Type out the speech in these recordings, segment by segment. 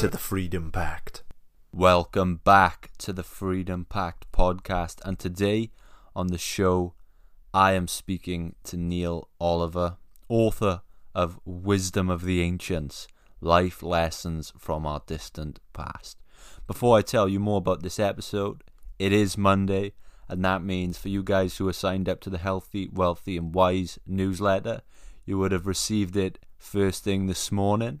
to the Freedom Pact. Welcome back to the Freedom Pact podcast. And today on the show, I am speaking to Neil Oliver, author of Wisdom of the Ancients Life Lessons from Our Distant Past. Before I tell you more about this episode, it is Monday, and that means for you guys who are signed up to the Healthy, Wealthy, and Wise newsletter, you would have received it first thing this morning.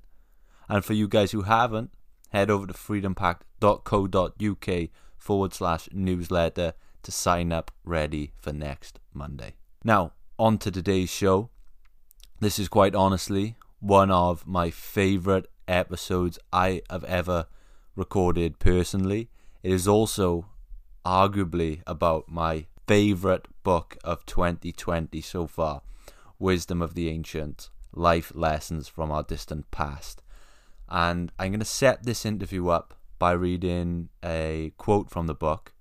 And for you guys who haven't, head over to freedompact.co.uk forward slash newsletter to sign up ready for next Monday. Now, on to today's show. This is quite honestly one of my favourite episodes I have ever recorded personally. It is also arguably about my favourite book of 2020 so far Wisdom of the Ancients Life Lessons from Our Distant Past. And I'm going to set this interview up by reading a quote from the book.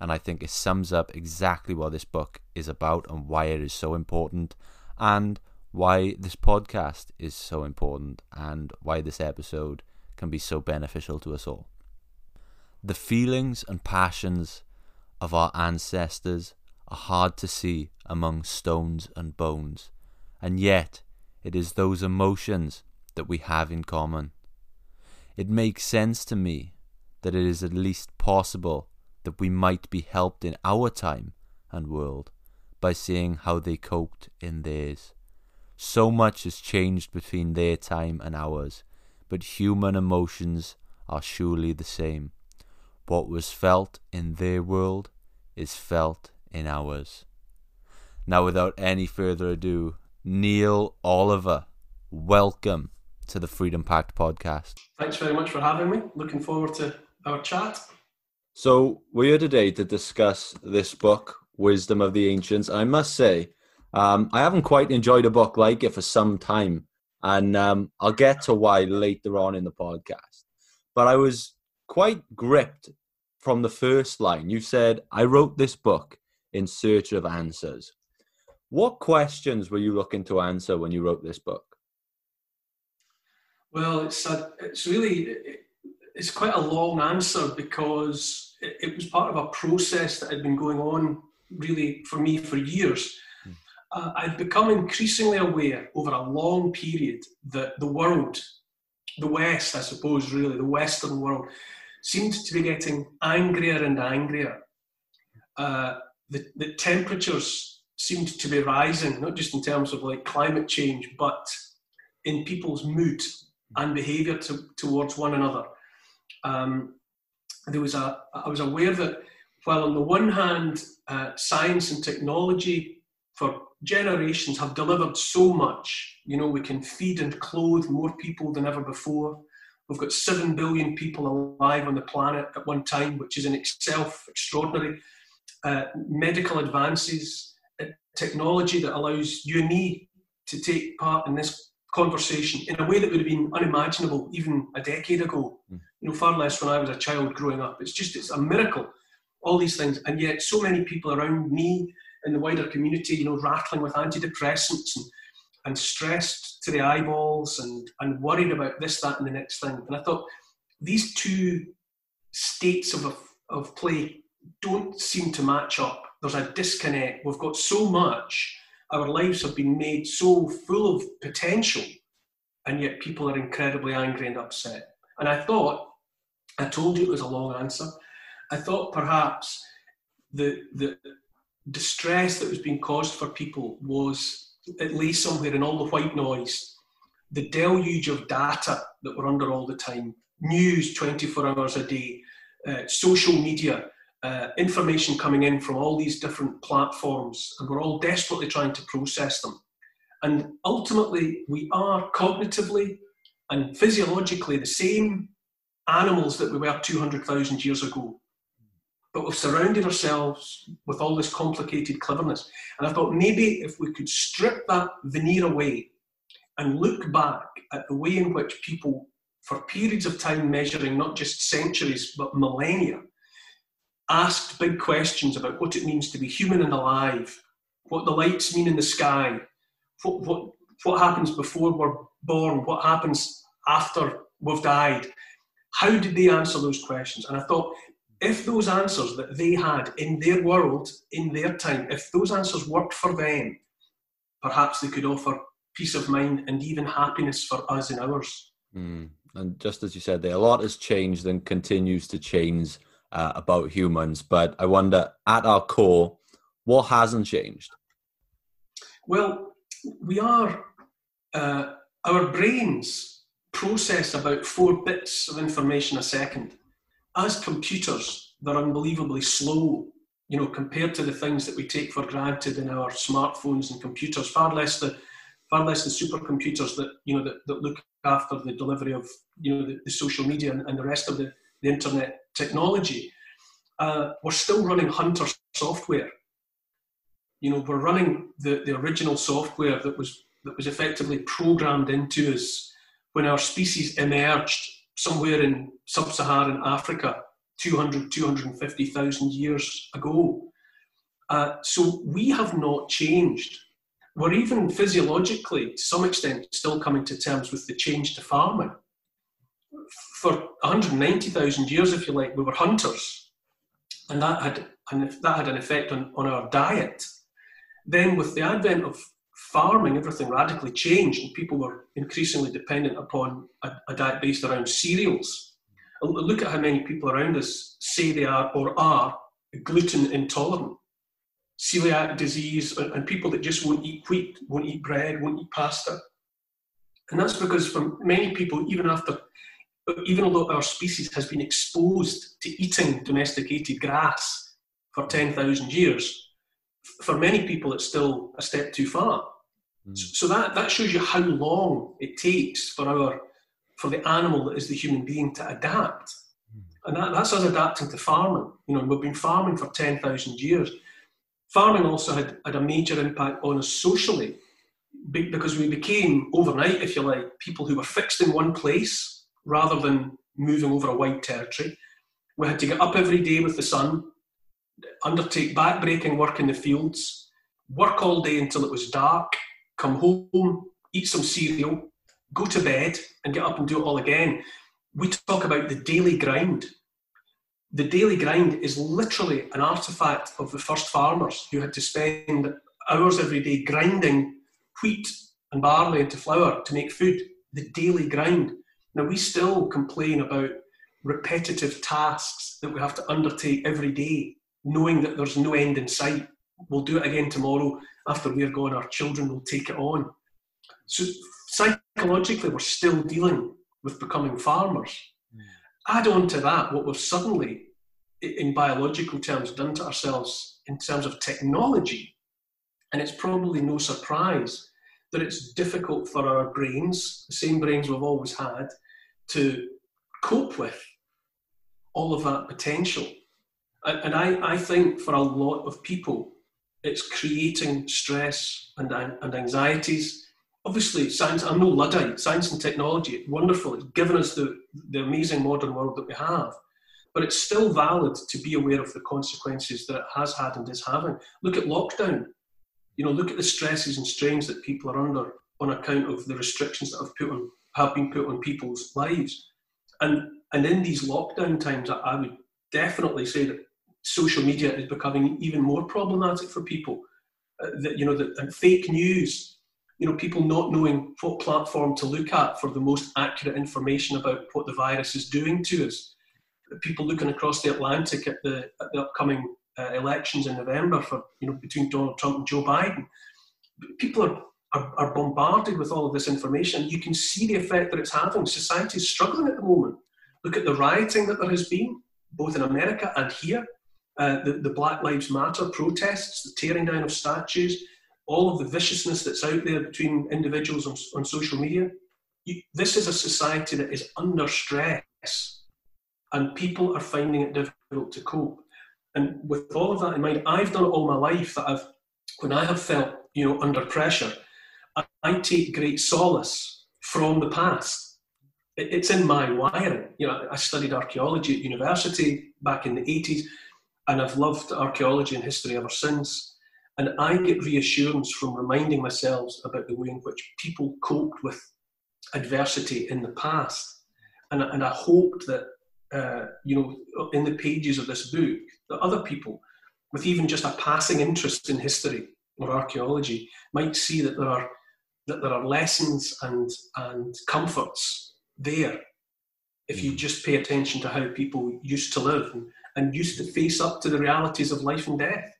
And I think it sums up exactly what this book is about and why it is so important, and why this podcast is so important, and why this episode can be so beneficial to us all. The feelings and passions of our ancestors are hard to see among stones and bones, and yet it is those emotions that we have in common. It makes sense to me that it is at least possible that we might be helped in our time and world by seeing how they coped in theirs. So much has changed between their time and ours, but human emotions are surely the same. What was felt in their world is felt in ours. Now, without any further ado, Neil Oliver, welcome to the Freedom Pact podcast. Thanks very much for having me. Looking forward to our chat. So, we're here today to discuss this book, Wisdom of the Ancients. I must say, um, I haven't quite enjoyed a book like it for some time, and um, I'll get to why later on in the podcast. But I was quite gripped from the first line. You said, I wrote this book in search of answers. What questions were you looking to answer when you wrote this book? Well, it's a, it's really it's quite a long answer because it, it, was part of a process that had been going on really for me for years. Mm. Uh, I'd become increasingly aware over a long period that the world, the West, I suppose, really the Western world, seemed to be getting angrier and angrier. Uh, the, the temperatures seemed to be rising, not just in terms of like climate change, but in people's mood and behaviour to, towards one another. Um, there was a, I was aware that while on the one hand, uh, science and technology for generations have delivered so much, you know, we can feed and clothe more people than ever before. We've got 7 billion people alive on the planet at one time, which is in itself extraordinary. Uh, medical advances, uh, technology that allows you and me to take part in this conversation in a way that would have been unimaginable even a decade ago. Mm. You know, far less when I was a child growing up. It's just it's a miracle, all these things, and yet so many people around me in the wider community, you know, rattling with antidepressants and, and stressed to the eyeballs and and worried about this, that, and the next thing. And I thought these two states of of play don't seem to match up. There's a disconnect. We've got so much our lives have been made so full of potential, and yet people are incredibly angry and upset. And I thought, I told you it was a long answer. I thought perhaps the the distress that was being caused for people was at least somewhere in all the white noise, the deluge of data that we're under all the time, news 24 hours a day, uh, social media, uh, information coming in from all these different platforms, and we're all desperately trying to process them. And ultimately, we are cognitively and physiologically the same animals that we were 200,000 years ago. But we've surrounded ourselves with all this complicated cleverness. And I thought maybe if we could strip that veneer away and look back at the way in which people, for periods of time measuring not just centuries but millennia, asked big questions about what it means to be human and alive, what the lights mean in the sky, what, what, what happens before we're born, what happens after we've died. How did they answer those questions? And I thought, if those answers that they had in their world, in their time, if those answers worked for them, perhaps they could offer peace of mind and even happiness for us in ours. Mm. And just as you said there, a lot has changed and continues to change uh, about humans. But I wonder, at our core, what hasn't changed? Well, we are, uh, our brains process about four bits of information a second. As computers, they're unbelievably slow, you know, compared to the things that we take for granted in our smartphones and computers, far less the far less the supercomputers that you know that, that look after the delivery of you know the, the social media and, and, the rest of the, the internet technology. Uh, we're still running Hunter software. You know, we're running the, the original software that was that was effectively programmed into us when our species emerged somewhere in sub-Saharan Africa 200, 250,000 years ago. Uh, so we have not changed we're even physiologically, to some extent, still coming to terms with the change to farming. For 190,000 years, if you like, we were hunters, and that had and that had an effect on, on our diet. Then, with the advent of farming, everything radically changed, and people were increasingly dependent upon a, a diet based around cereals. Look at how many people around us say they are or are gluten intolerant celiac disease, and, and people that just won't eat wheat, won't eat bread, won't eat pasta. And that's because for many people, even after, even although our species has been exposed to eating domesticated grass for 10,000 years, for many people it's still a step too far. Mm. So that, that shows you how long it takes for our for the animal that is the human being to adapt. Mm. And that, that's us adapting to farming. You know, we've been farming for 10,000 years farming also had, had a major impact on us socially because we became overnight, if you like, people who were fixed in one place rather than moving over a wide territory. We had to get up every day with the sun, undertake backbreaking work in the fields, work all day until it was dark, come home, eat some cereal, go to bed, and get up and do it all again. We talk about the daily grind the daily grind is literally an artifact of the first farmers who had to spend hours every day grinding wheat and barley into flour to make food. The daily grind. Now, we still complain about repetitive tasks that we have to undertake every day, knowing that there's no end in sight. We'll do it again tomorrow. After we're gone, our children will take it on. So, psychologically, we're still dealing with becoming farmers. Add on to that what we've suddenly, in biological terms, done to ourselves in terms of technology, and it's probably no surprise that it's difficult for our brains, the same brains we've always had, to cope with all of that potential. And, and I, I think for a lot of people, it's creating stress and, and anxieties. Obviously science i'm no luddite. Science and technology wonderful. It's given us the, the amazing modern world that we have. But it's still valid to be aware of the consequences that it has had and is having. Look at lockdown. You know look at the stresses and strains that people are under on account of the restrictions that have put on have been put on people's lives and and in these lockdown times i, I would definitely say that social media is becoming even more problematic for people uh, that you know that and fake news you know, people not knowing what platform to look at for the most accurate information about what the virus is doing to us. People looking across the Atlantic at the, at the upcoming uh, elections in November for, you know, between Donald Trump and Joe Biden. People are, are, are bombarded with all of this information. You can see the effect that it's having. Society is struggling at the moment. Look at the rioting that there has been, both in America and here. Uh, the, the Black Lives Matter protests, the tearing down of statues, all of the viciousness that's out there between individuals on, on social media. You, this is a society that is under stress and people are finding it difficult to cope. And with all of that in mind, I've done it all my life that I've, when I have felt, you know, under pressure, I, take great solace from the past. It's in my wiring. You know, I studied archaeology at university back in the 80s, and I've loved archaeology and history ever since. And I get reassurance from reminding myself about the way in which people coped with adversity in the past. And, and I hoped that, uh, you know, in the pages of this book, that other people, with even just a passing interest in history or archaeology, might see that there are that there are lessons and and comforts there if you just pay attention to how people used to live and, and used to face up to the realities of life and death.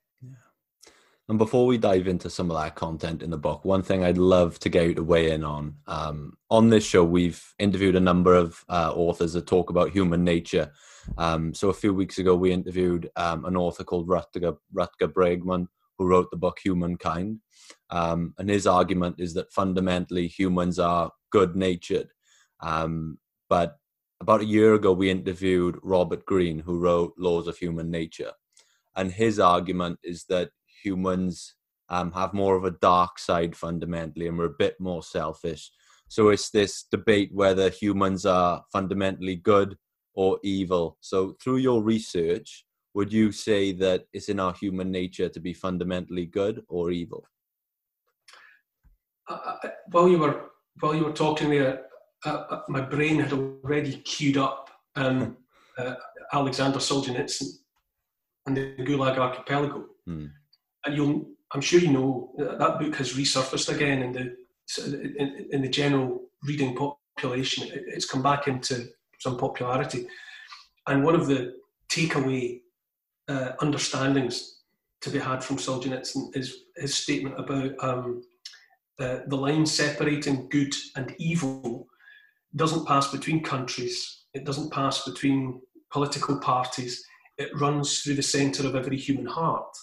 And before we dive into some of that content in the book, one thing I'd love to get you to weigh in on. Um, on this show, we've interviewed a number of uh, authors that talk about human nature. Um, so a few weeks ago, we interviewed um, an author called Rutger, Rutger Bregman, who wrote the book Humankind. Um, and his argument is that fundamentally humans are good natured. Um, but about a year ago, we interviewed Robert Greene, who wrote Laws of Human Nature. And his argument is that humans um, have more of a dark side fundamentally, and we're a bit more selfish. So it's this debate whether humans are fundamentally good or evil. So through your research, would you say that it's in our human nature to be fundamentally good or evil? Uh, uh while you were while you were talking there, uh, uh, my brain had already queued up um, uh, Alexander Solzhenitsyn and the Gulag Archipelago. Hmm and you'll, I'm sure you know that book has resurfaced again in the in, in the general reading population. It's come back into some popularity, and one of the takeaway uh, understandings to be had from Solzhenitsyn is his statement about um, uh, the line separating good and evil doesn't pass between countries. It doesn't pass between political parties. It runs through the centre of every human heart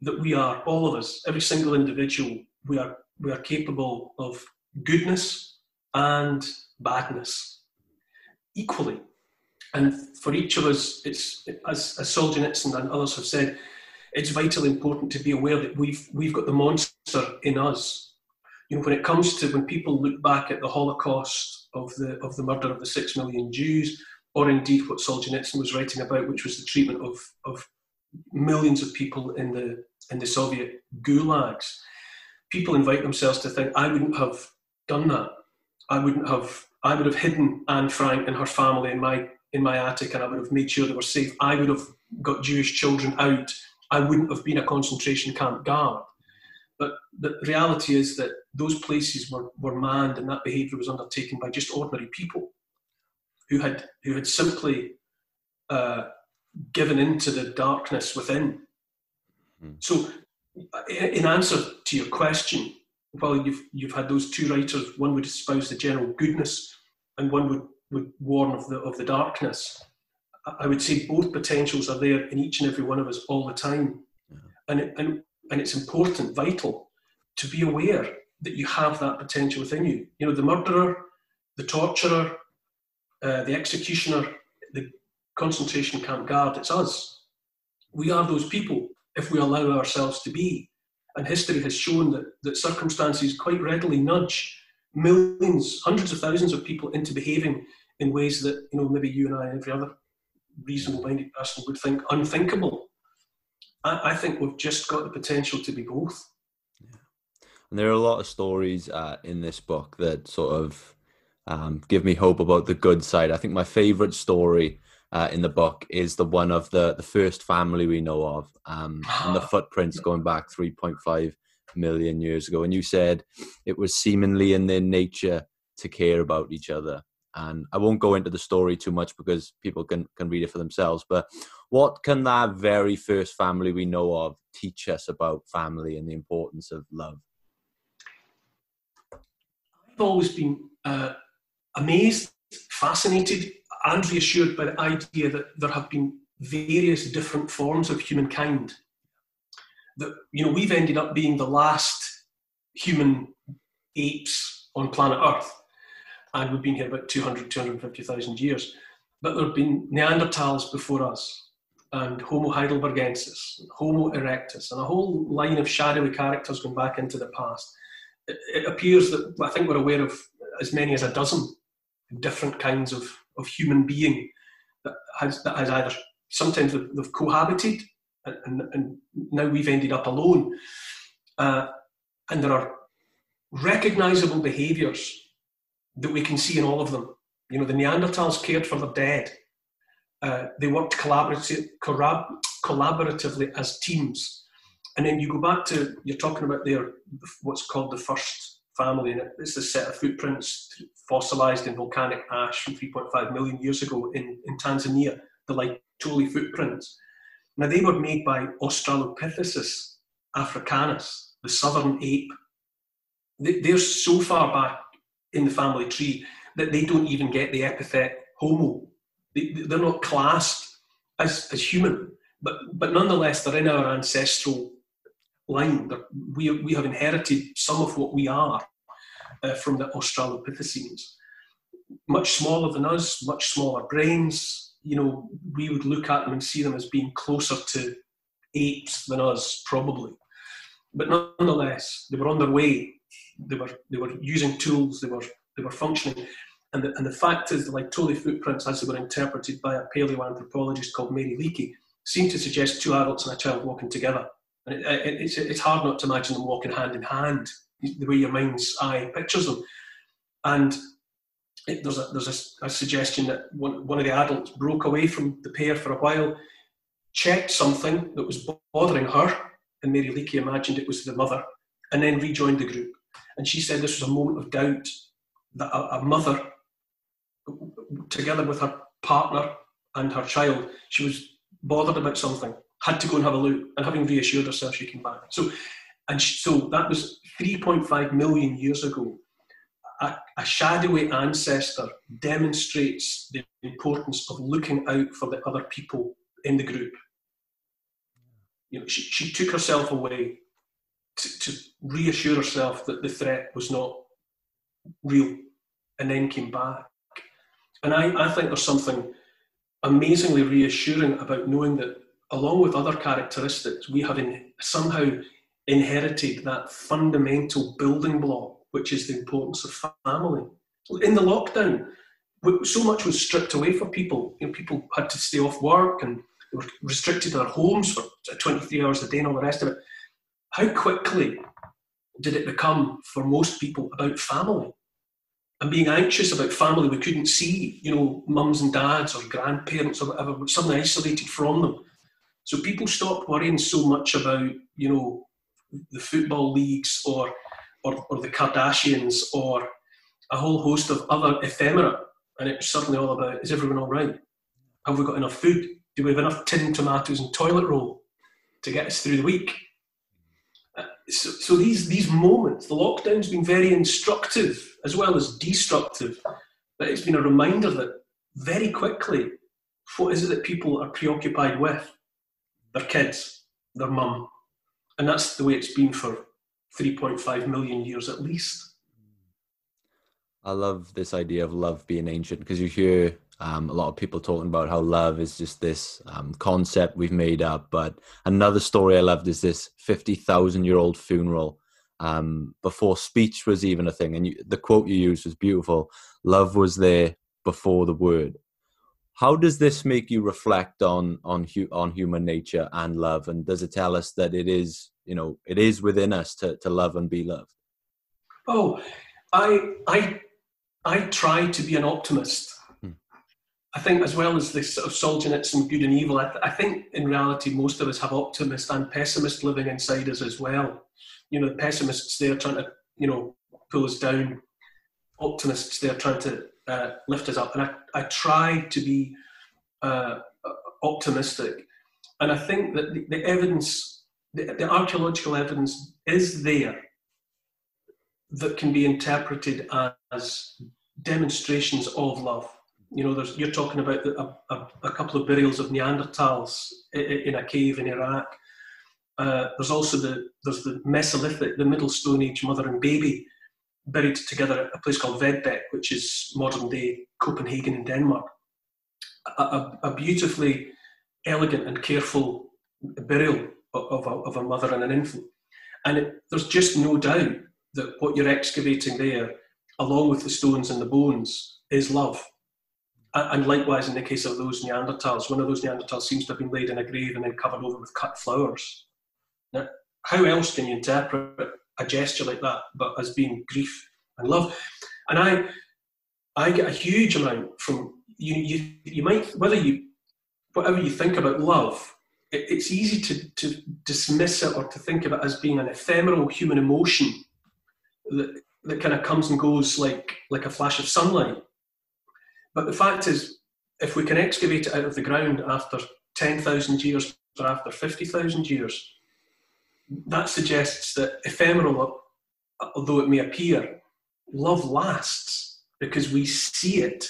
that we are, all of us, every single individual, we are, we are capable of goodness and badness equally. And for each of us, it's as, as Solzhenitsyn and others have said, it's vitally important to be aware that we've we've got the monster in us. You know, when it comes to when people look back at the Holocaust of the of the murder of the six million Jews, or indeed what Solzhenitsyn was writing about, which was the treatment of of millions of people in the in the Soviet gulags. People invite themselves to think, I wouldn't have done that. I wouldn't have. I would have hidden Anne Frank and her family in my in my attic, and I would have made sure they were safe. I would have got Jewish children out. I wouldn't have been a concentration camp guard. But the reality is that those places were, were manned, and that behaviour was undertaken by just ordinary people who had who had simply uh, given into the darkness within. Mm. So, in answer to your question, well, you've you've had those two writers. One would espouse the general goodness, and one would would warn of the of the darkness. I would say both potentials are there in each and every one of us all the time, yeah. and it, and and it's important, vital, to be aware that you have that potential within you. You know, the murderer, the torturer, uh, the executioner, the concentration camp guard, it's us. We are those people if we allow ourselves to be. And history has shown that, that circumstances quite readily nudge millions, hundreds of thousands of people into behaving in ways that, you know, maybe you and I and every other reasonable minded person would think unthinkable. I, I, think we've just got the potential to be both. Yeah. And there are a lot of stories uh, in this book that sort of um, give me hope about the good side. I think my favorite story uh, in the book is the one of the the first family we know of, um, and the footprints going back 3.5 million years ago. And you said it was seemingly in their nature to care about each other. And I won't go into the story too much because people can can read it for themselves. But what can that very first family we know of teach us about family and the importance of love? I've always been uh, amazed, fascinated and reassured by the idea that there have been various different forms of humankind. That you know we've ended up being the last human apes on planet Earth, and we've been here about 200, 250,000 years. but there have been Neanderthals before us, and Homo heidelbergensis, and Homo erectus, and a whole line of shadowy characters going back into the past. It, it appears that I think we're aware of as many as a dozen different kinds of, of human being that has, that has either sometimes they've, cohabited and, and, now we've ended up alone. Uh, and there are recognizable behaviors that we can see in all of them. You know, the Neanderthals cared for the dead. Uh, they worked collaboratively, collaboratively as teams. And then you go back to, you're talking about their, what's called the first family, and it's a set of footprints fossilized in volcanic ash from 3.5 million years ago in, in Tanzania, the Laetoli footprints. Now, they were made by Australopithecus africanus, the southern ape. They, are so far back in the family tree that they don't even get the epithet Homo. They, they're not classed as, as human, but, but nonetheless, they're in our ancestral line. we, we have inherited some of what we are uh, from the Australopithecines. Much smaller than us, much smaller brains, you know, we would look at them and see them as being closer to apes than us, probably. But nonetheless, they were on their way. They were they were using tools. They were they were functioning. And the, and the fact is, like Laetoli footprints, as they were interpreted by a paleoanthropologist called Mary Leakey, seem to suggest two adults and a child walking together. And it, it, it's, it's hard not to imagine them walking hand in hand, the way your mind's eye pictures them. And it, there's, a, there's a, a, suggestion that one, one of the adults broke away from the pair for a while, checked something that was bothering her, and Mary Leakey imagined it was the mother, and then rejoined the group. And she said this was a moment of doubt that a, a mother, together with her partner and her child, she was bothered about something, had to go and have a look, and having reassured herself, she came back. So, and she, so that was 3.5 million years ago a, a shadowy ancestor demonstrates the importance of looking out for the other people in the group. You know, she, she took herself away to, to reassure herself that the threat was not real and then came back. And I, I think there's something amazingly reassuring about knowing that, along with other characteristics, we have in, somehow inherited that fundamental building block which is the importance of family. In the lockdown, so much was stripped away for people. You know, people had to stay off work and they were restricted to their homes for 23 hours a day and all the rest of it. How quickly did it become for most people about family? And being anxious about family we couldn't see, you know, mums and dads or grandparents or whatever, suddenly isolated from them. So people stopped worrying so much about, you know, the football leagues or or, or the Kardashians or a whole host of other ephemera. And it's certainly all about is everyone all right? Have we got enough food? Do we have enough tin tomatoes and toilet roll to get us through the week? So, so these, these moments, the lockdown's been very instructive as well as destructive, but it's been a reminder that very quickly, what is it that people are preoccupied with? Their kids, their mum. And that's the way it's been for 3.5 million years at least. I love this idea of love being ancient because you hear um, a lot of people talking about how love is just this um, concept we've made up. But another story I loved is this 50,000 year old funeral um, before speech was even a thing. And you, the quote you used was beautiful love was there before the word. How does this make you reflect on on on human nature and love? And does it tell us that it is you know it is within us to, to love and be loved oh i i i try to be an optimist. I think as well as this sort of solzhenitsyn good and evil I, th- I, think in reality most of us have optimist and pessimist living inside us as well. You know the pessimists they're trying to you know pull us down. Optimists they're trying to uh, lift us up. And i, I try to be uh, optimistic. And i think that the, the evidence the, the archaeological evidence is there that can be interpreted as demonstrations of love. You know, you're talking about the, a, a, a, couple of burials of Neanderthals in a cave in Iraq. Uh, there's also the there's the Mesolithic, the Middle Stone Age mother and baby buried together at a place called Vedbæk, which is modern day Copenhagen in Denmark. a, a beautifully elegant and careful burial of a, of a mother and an infant. And it, there's just no doubt that what you're excavating there, along with the stones and the bones, is love. And likewise, in the case of those Neanderthals, one of those Neanderthals seems to have been laid in a grave and then covered over with cut flowers. Now, how else can you interpret a gesture like that but as being grief and love? And I, I get a huge amount from you. You, you might whether you, whatever you think about love, it, it's easy to to dismiss it or to think of it as being an ephemeral human emotion that that kind of comes and goes like like a flash of sunlight. But the fact is, if we can excavate it out of the ground after 10,000 years or after 50,000 years, that suggests that ephemeral, although it may appear, love lasts because we see it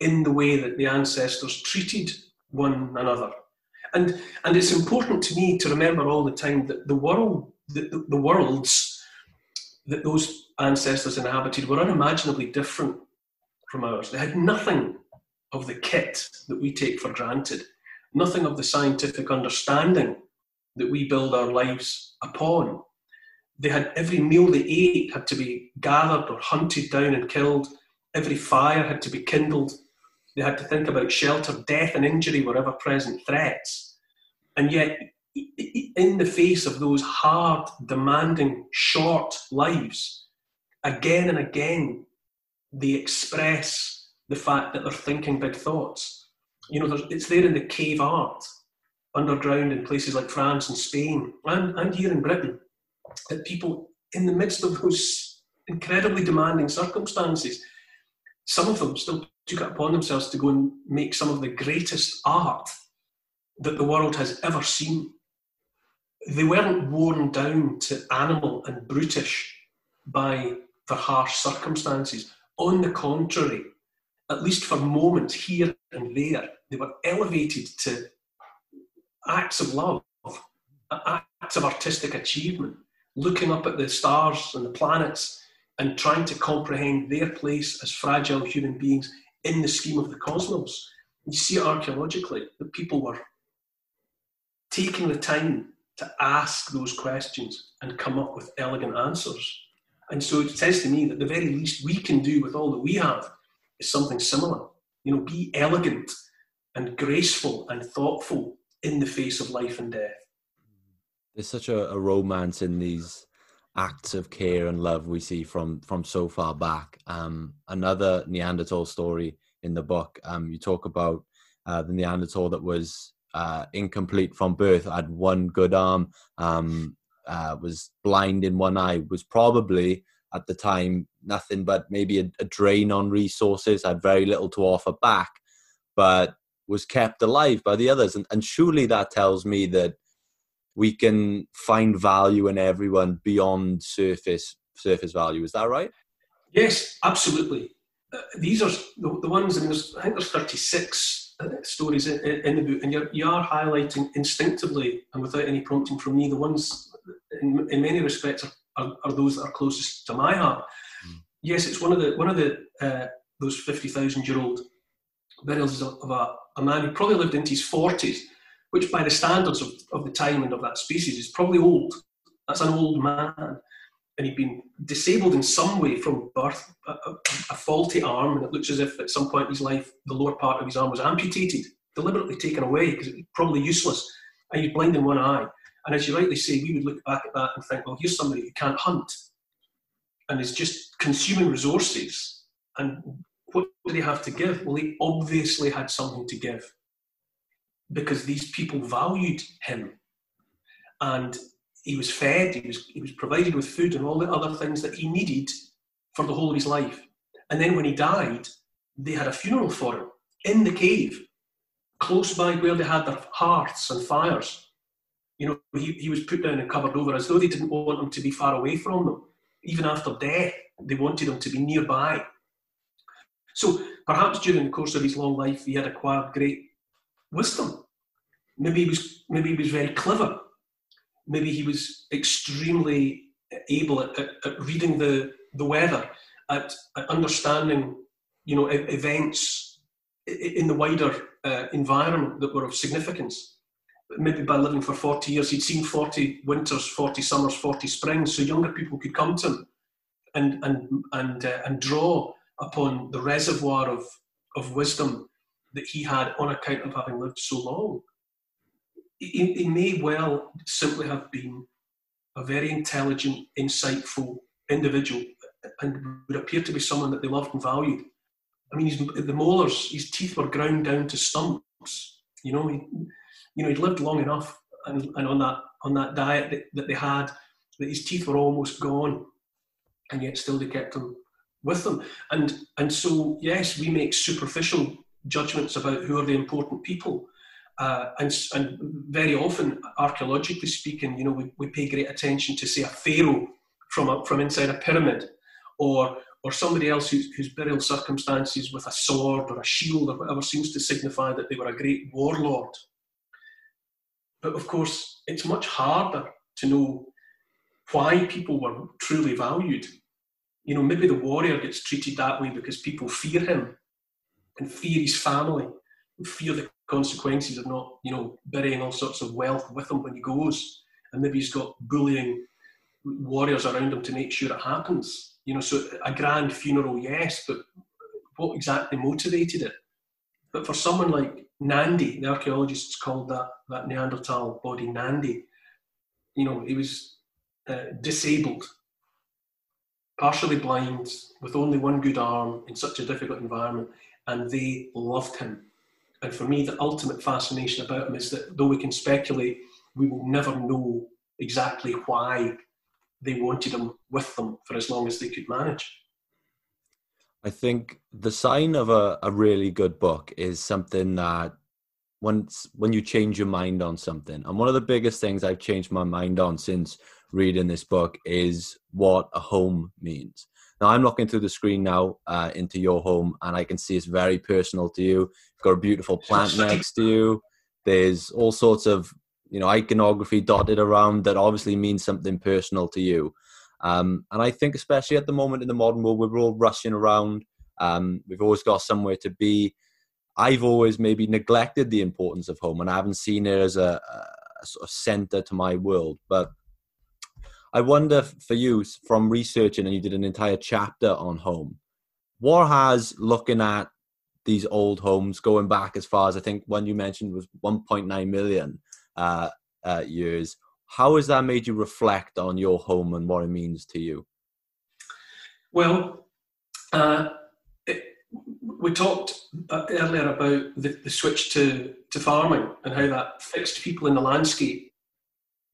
in the way that the ancestors treated one another. And, and it's important to me to remember all the time that the world, the, the, the worlds that those ancestors inhabited were unimaginably different from ours. They had nothing of the kit that we take for granted, nothing of the scientific understanding that we build our lives upon. They had every meal they ate had to be gathered or hunted down and killed. Every fire had to be kindled. They had to think about shelter, death, and injury were ever present threats. And yet, in the face of those hard, demanding, short lives, again and again, they express the fact that they're thinking big thoughts. You know, it's there in the cave art, underground in places like France and Spain, and, and here in Britain, that people, in the midst of those incredibly demanding circumstances, some of them still took it upon themselves to go and make some of the greatest art that the world has ever seen. They weren't worn down to animal and brutish by their harsh circumstances. On the contrary, at least for moments here and there, they were elevated to acts of love, acts of artistic achievement, looking up at the stars and the planets and trying to comprehend their place as fragile human beings in the scheme of the cosmos. You see it archaeologically that people were taking the time to ask those questions and come up with elegant answers. And so it says to me that the very least we can do with all that we have is something similar. You know, be elegant and graceful and thoughtful in the face of life and death. There's such a, a romance in these acts of care and love we see from from so far back. Um, another Neanderthal story in the book. Um, you talk about uh, the Neanderthal that was uh, incomplete from birth, had one good arm, um, uh, was blind in one eye, was probably at the time nothing but maybe a, a, drain on resources, had very little to offer back, but was kept alive by the others. And, and surely that tells me that we can find value in everyone beyond surface surface value. Is that right? Yes, absolutely. Uh, these are the, the ones. I, mean, I think there's 36 uh, stories in, in, the book, and you're, you are highlighting instinctively and without any prompting from me the ones in, in many respects, are, are, are, those that are closest to my heart. Mm. Yes, it's one of the one of the uh, those fifty thousand year old burials of a, a, man who probably lived into his forties, which by the standards of, of the time and of that species is probably old. That's an old man, and he'd been disabled in some way from birth, a, a, a faulty arm, and it looks as if at some point in his life the lower part of his arm was amputated, deliberately taken away because it was probably useless, and he's blind in one eye and as you rightly say, we would look back at that and think, well, here's somebody who can't hunt and is just consuming resources. And what did they have to give? Well, he obviously had something to give because these people valued him. And he was fed, he was, he was provided with food and all the other things that he needed for the whole of his life. And then when he died, they had a funeral for him in the cave, close by where they had their hearths and fires you know, he, he was put down and covered over as though they didn't want him to be far away from them. Even after death, they wanted him to be nearby. So perhaps during the course of his long life, he had acquired great wisdom. Maybe he was, maybe he was very clever. Maybe he was extremely able at, at, at reading the, the weather, at, at understanding, you know, events in the wider uh, environment that were of significance. Maybe by living for 40 years, he'd seen 40 winters, 40 summers, 40 springs, so younger people could come to him and, and, and, uh, and draw upon the reservoir of, of wisdom that he had on account of having lived so long. He, he may well simply have been a very intelligent, insightful individual and would appear to be someone that they loved and valued. I mean, the molars, his teeth were ground down to stumps. You know, he, you know, he'd lived long enough, and, and on that on that diet that, that they had, that his teeth were almost gone, and yet still they kept them with them. And and so yes, we make superficial judgments about who are the important people. Uh, and, and very often, archaeologically speaking, you know, we, we pay great attention to, say, a pharaoh from, a, from inside a pyramid, or, or somebody else whose burial circumstances with a sword or a shield or whatever seems to signify that they were a great warlord. But of course, it's much harder to know why people were truly valued. You know, maybe the warrior gets treated that way because people fear him and fear his family, and fear the consequences of not, you know, burying all sorts of wealth with him when he goes. And maybe he's got bullying warriors around him to make sure it happens. You know, so a grand funeral, yes, but what exactly motivated it? But for someone like Nandi, the archaeologists called that, that Neanderthal body Nandi, you know, he was uh, disabled, partially blind, with only one good arm in such a difficult environment, and they loved him. And for me, the ultimate fascination about him is that though we can speculate, we will never know exactly why they wanted him with them for as long as they could manage. I think the sign of a, a really good book is something that once when you change your mind on something. And one of the biggest things I've changed my mind on since reading this book is what a home means. Now I'm looking through the screen now uh, into your home, and I can see it's very personal to you. You've got a beautiful plant next to you. There's all sorts of you know iconography dotted around that obviously means something personal to you. Um, and I think especially at the moment in the modern world, we're all rushing around. Um, we've always got somewhere to be. I've always maybe neglected the importance of home, and I haven't seen it as a, a sort of center to my world. But I wonder for you, from researching, and you did an entire chapter on home, what has looking at these old homes going back as far as I think one you mentioned was 1.9 million uh, uh, years. How has that made you reflect on your home and what it means to you? Well, uh, it, we talked uh, earlier about the, the, switch to, to farming and how that fixed people in the landscape.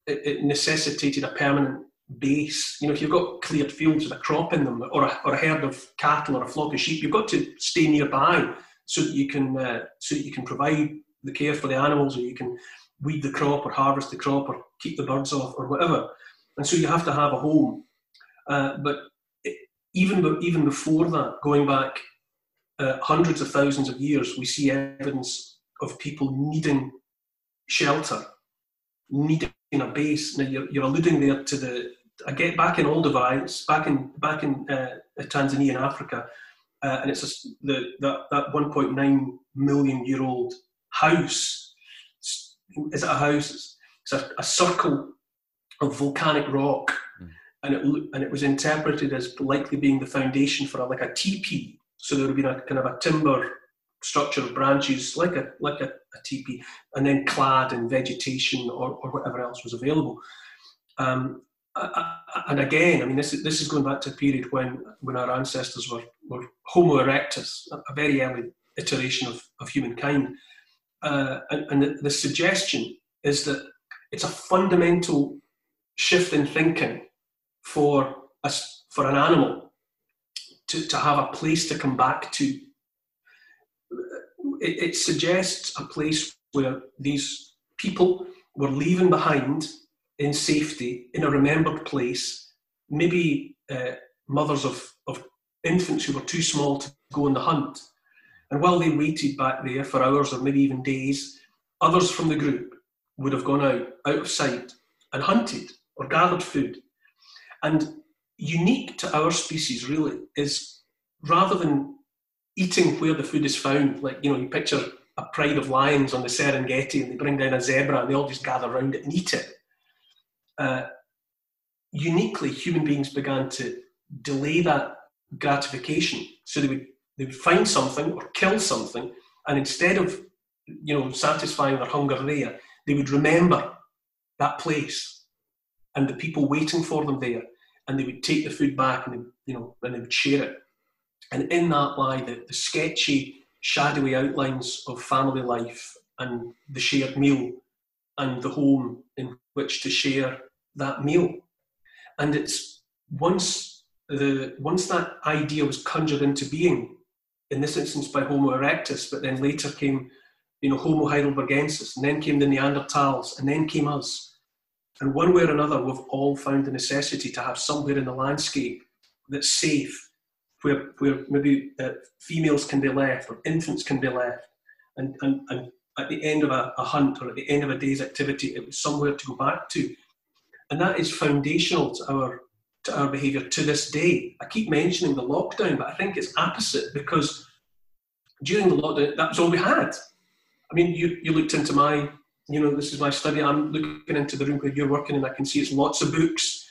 It, it necessitated a permanent base. You know, if you've got cleared fields with a crop in them, or a, or a herd of cattle or a flock of sheep, you've got to stay nearby so that you can uh, so that you can provide the care for the animals, or you can weed the crop, or harvest the crop, or keep the birds off, or whatever. And so you have to have a home. Uh, but even even before that, going back uh, hundreds of thousands of years, we see evidence of people needing shelter, needing a base. Now you're, you're alluding there to the I get back in Olduvai, back in back in uh, Tanzania and Africa, uh, and it's a, the that that 1.9 million year old house. Is it a house? It's a, a circle of volcanic rock, mm. and it and it was interpreted as likely being the foundation for a, like a teepee. So there would be a kind of a timber structure of branches, like a like a, a teepee, and then clad in vegetation or, or whatever else was available. Um, and again, I mean, this is, this is going back to a period when, when our ancestors were, were Homo erectus, a very early iteration of, of humankind. Uh, and, and the, the, suggestion is that it's a fundamental shift in thinking for for an animal to, to have a place to come back to. It, it suggests a place where these people were leaving behind in safety in a remembered place, maybe uh, mothers of, of infants who were too small to go on the hunt. And while they waited back there for hours or maybe even days, others from the group would have gone out, out of sight, and hunted or gathered food. And unique to our species, really, is rather than eating where the food is found. Like, you know, you picture a pride of lions on the Serengeti and they bring down a zebra and they all just gather around it and eat it. Uh, uniquely, human beings began to delay that gratification. So they would, they would find something or kill something, and instead of you know satisfying their hunger there, they would remember that place and the people waiting for them there, and they would take the food back and they, you know and they would share it. And in that lie the, the sketchy, shadowy outlines of family life and the shared meal and the home in which to share that meal. And it's once the once that idea was conjured into being, in this instance by Homo erectus, but then later came, you know, Homo heidelbergensis, and then came the Neanderthals, and then came us. And one way or another, we've all found the necessity to have somewhere in the landscape that's safe, where, where maybe uh, females can be left or infants can be left. And, and, and at the end of a, a hunt or at the end of a day's activity, it was somewhere to go back to. And that is foundational to our to our behaviour to this day. I keep mentioning the lockdown, but I think it's opposite because during the lockdown, that was all we had. I mean, you, you looked into my, you know, this is my study. I'm looking into the room where you're working, and I can see it's lots of books,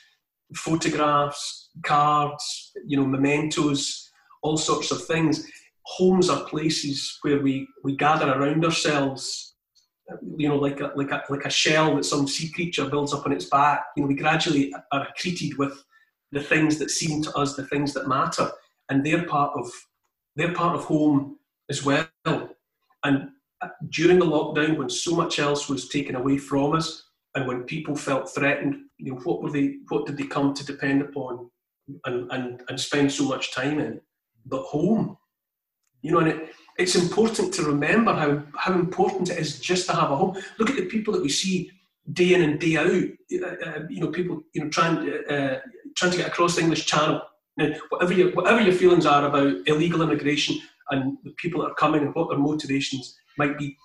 photographs, cards, you know, mementos, all sorts of things. Homes are places where we, we gather around ourselves you know, like a, like a, like a shell that some sea creature builds up on its back. You know, we gradually are accreted with the things that seem to us the things that matter, and they're part of they're part of home as well. And during the lockdown, when so much else was taken away from us, and when people felt threatened, you know, what were they? What did they come to depend upon, and and and spend so much time in? But home, you know, and it, it's important to remember how how important it is just to have a home. Look at the people that we see day in and day out. Uh, uh you know, people you know trying uh, trying to get across the English Channel. Now, whatever your whatever your feelings are about illegal immigration and the people that are coming and what their motivations might be,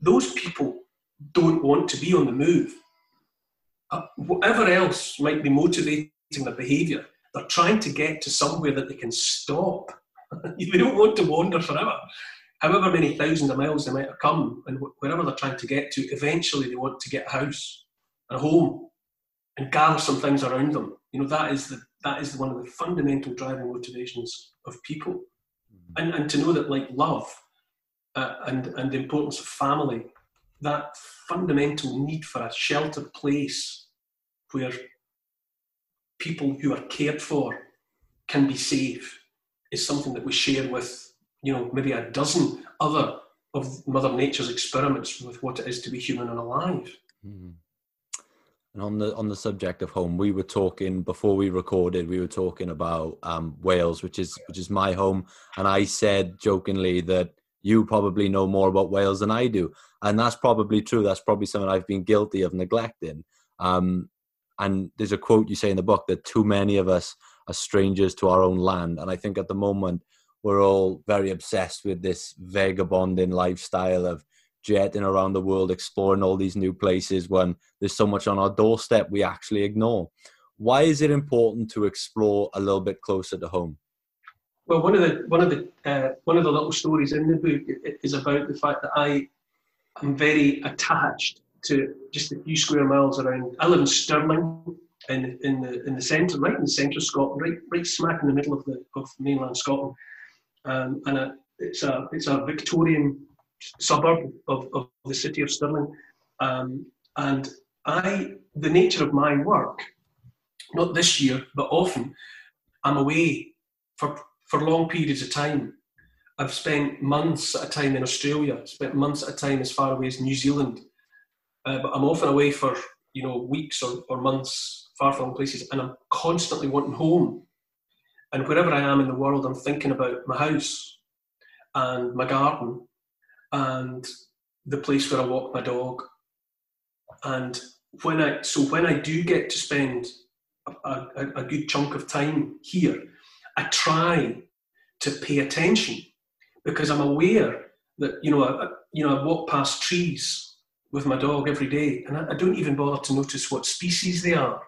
those people don't want to be on the move. Uh, whatever else might be motivating their behaviour, they're trying to get to somewhere that they can stop. they don't want to wander forever. However many thousands of miles they might have come, and wherever they're trying to get to, eventually they want to get a house, a home, and gather some things around them. You know, that is the that is one of the fundamental driving motivations of people, mm-hmm. and and to know that like love, uh, and and the importance of family, that fundamental need for a sheltered place where people who are cared for can be safe is something that we share with you know maybe a dozen other of Mother Nature's experiments with what it is to be human and alive. Mm. And on the on the subject of home, we were talking before we recorded. We were talking about um, Wales, which is which is my home, and I said jokingly that you probably know more about Wales than I do, and that's probably true. That's probably something I've been guilty of neglecting. Um, and there's a quote you say in the book that too many of us are strangers to our own land, and I think at the moment we're all very obsessed with this vagabonding lifestyle of jetting around the world, exploring all these new places when there's so much on our doorstep we actually ignore. Why is it important to explore a little bit closer to home? Well, one of the one of the uh, one of the little stories in the book is about the fact that I am very attached to just a few square miles around. I live in Stirling, in in the in the centre, right in the centre of Scotland, right right smack in the middle of the of mainland Scotland, um, and a, it's a it's a Victorian suburb of, of the city of Stirling. Um, and I, the nature of my work, not this year, but often, I'm away for, for long periods of time. I've spent months at a time in Australia, spent months at a time as far away as New Zealand. Uh, but I'm often away for, you know, weeks or, or months, far from places, and I'm constantly wanting home. And wherever I am in the world, I'm thinking about my house and my garden and the place where I walk my dog. And when I so when I do get to spend a, a, a good chunk of time here, I try to pay attention because I'm aware that you know I, you know I walk past trees with my dog every day, and I, I, don't even bother to notice what species they are.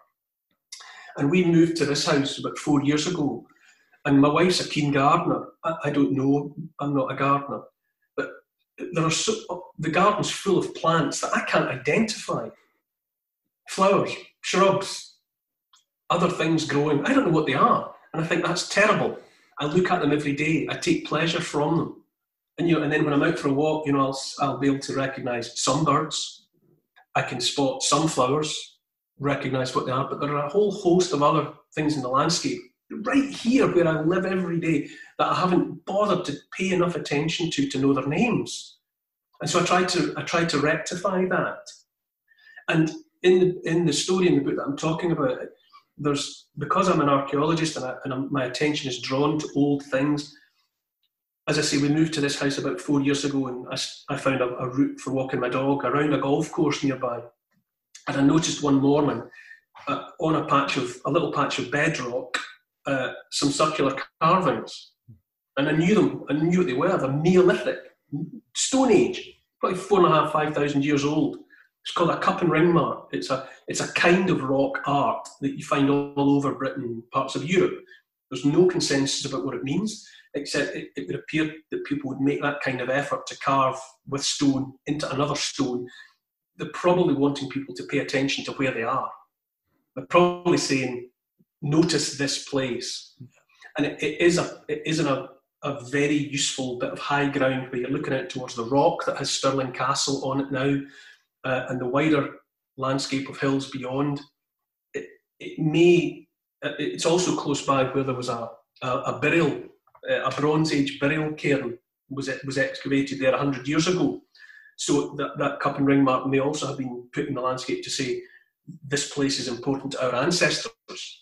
And we moved to this house about four years ago, And my wife's a keen gardener. I, I don't know, I'm not a gardener. There are so, oh, the garden's full of plants that I can't identify. Flowers, shrubs, other things growing. I don't know what they are. And I think that's terrible. I look at them every day. I take pleasure from them. And, you know, and then when I'm out for a walk, you know, I'll, I'll be able to recognize some birds. I can spot some flowers, recognize what they are, but there are a whole host of other things in the landscape right here where I live every day that I haven't bothered to pay enough attention to to know their names. And so I tried to I tried to rectify that. And in the in the story in the book that I'm talking about, there's because I'm an archaeologist and, I, and my attention is drawn to old things. As I say, we moved to this house about four years ago, and I, I found a, a route for walking my dog around a golf course nearby. And I noticed one morning uh, on a patch of a little patch of bedrock uh, some circular carvings, and I knew them. I knew what they were. They're Neolithic, Stone Age, probably four and a half, five thousand years old. It's called a cup and ring mark. It's a it's a kind of rock art that you find all, over Britain, parts of Europe. There's no consensus about what it means, except it, it would appear that people would make that kind of effort to carve with stone into another stone. They're probably wanting people to pay attention to where they are. They're probably saying, notice this place. And it, it is a it is a, a very useful bit of high ground where you're looking out towards the rock that has Stirling Castle on it now, uh, and the wider landscape of hills beyond. It, it may uh, it's also close by where there was a a, a burial uh, a Bronze Age burial cairn was it was excavated there hundred years ago. So that, that cup and ring mark may also have been put in the landscape to say this place is important to our ancestors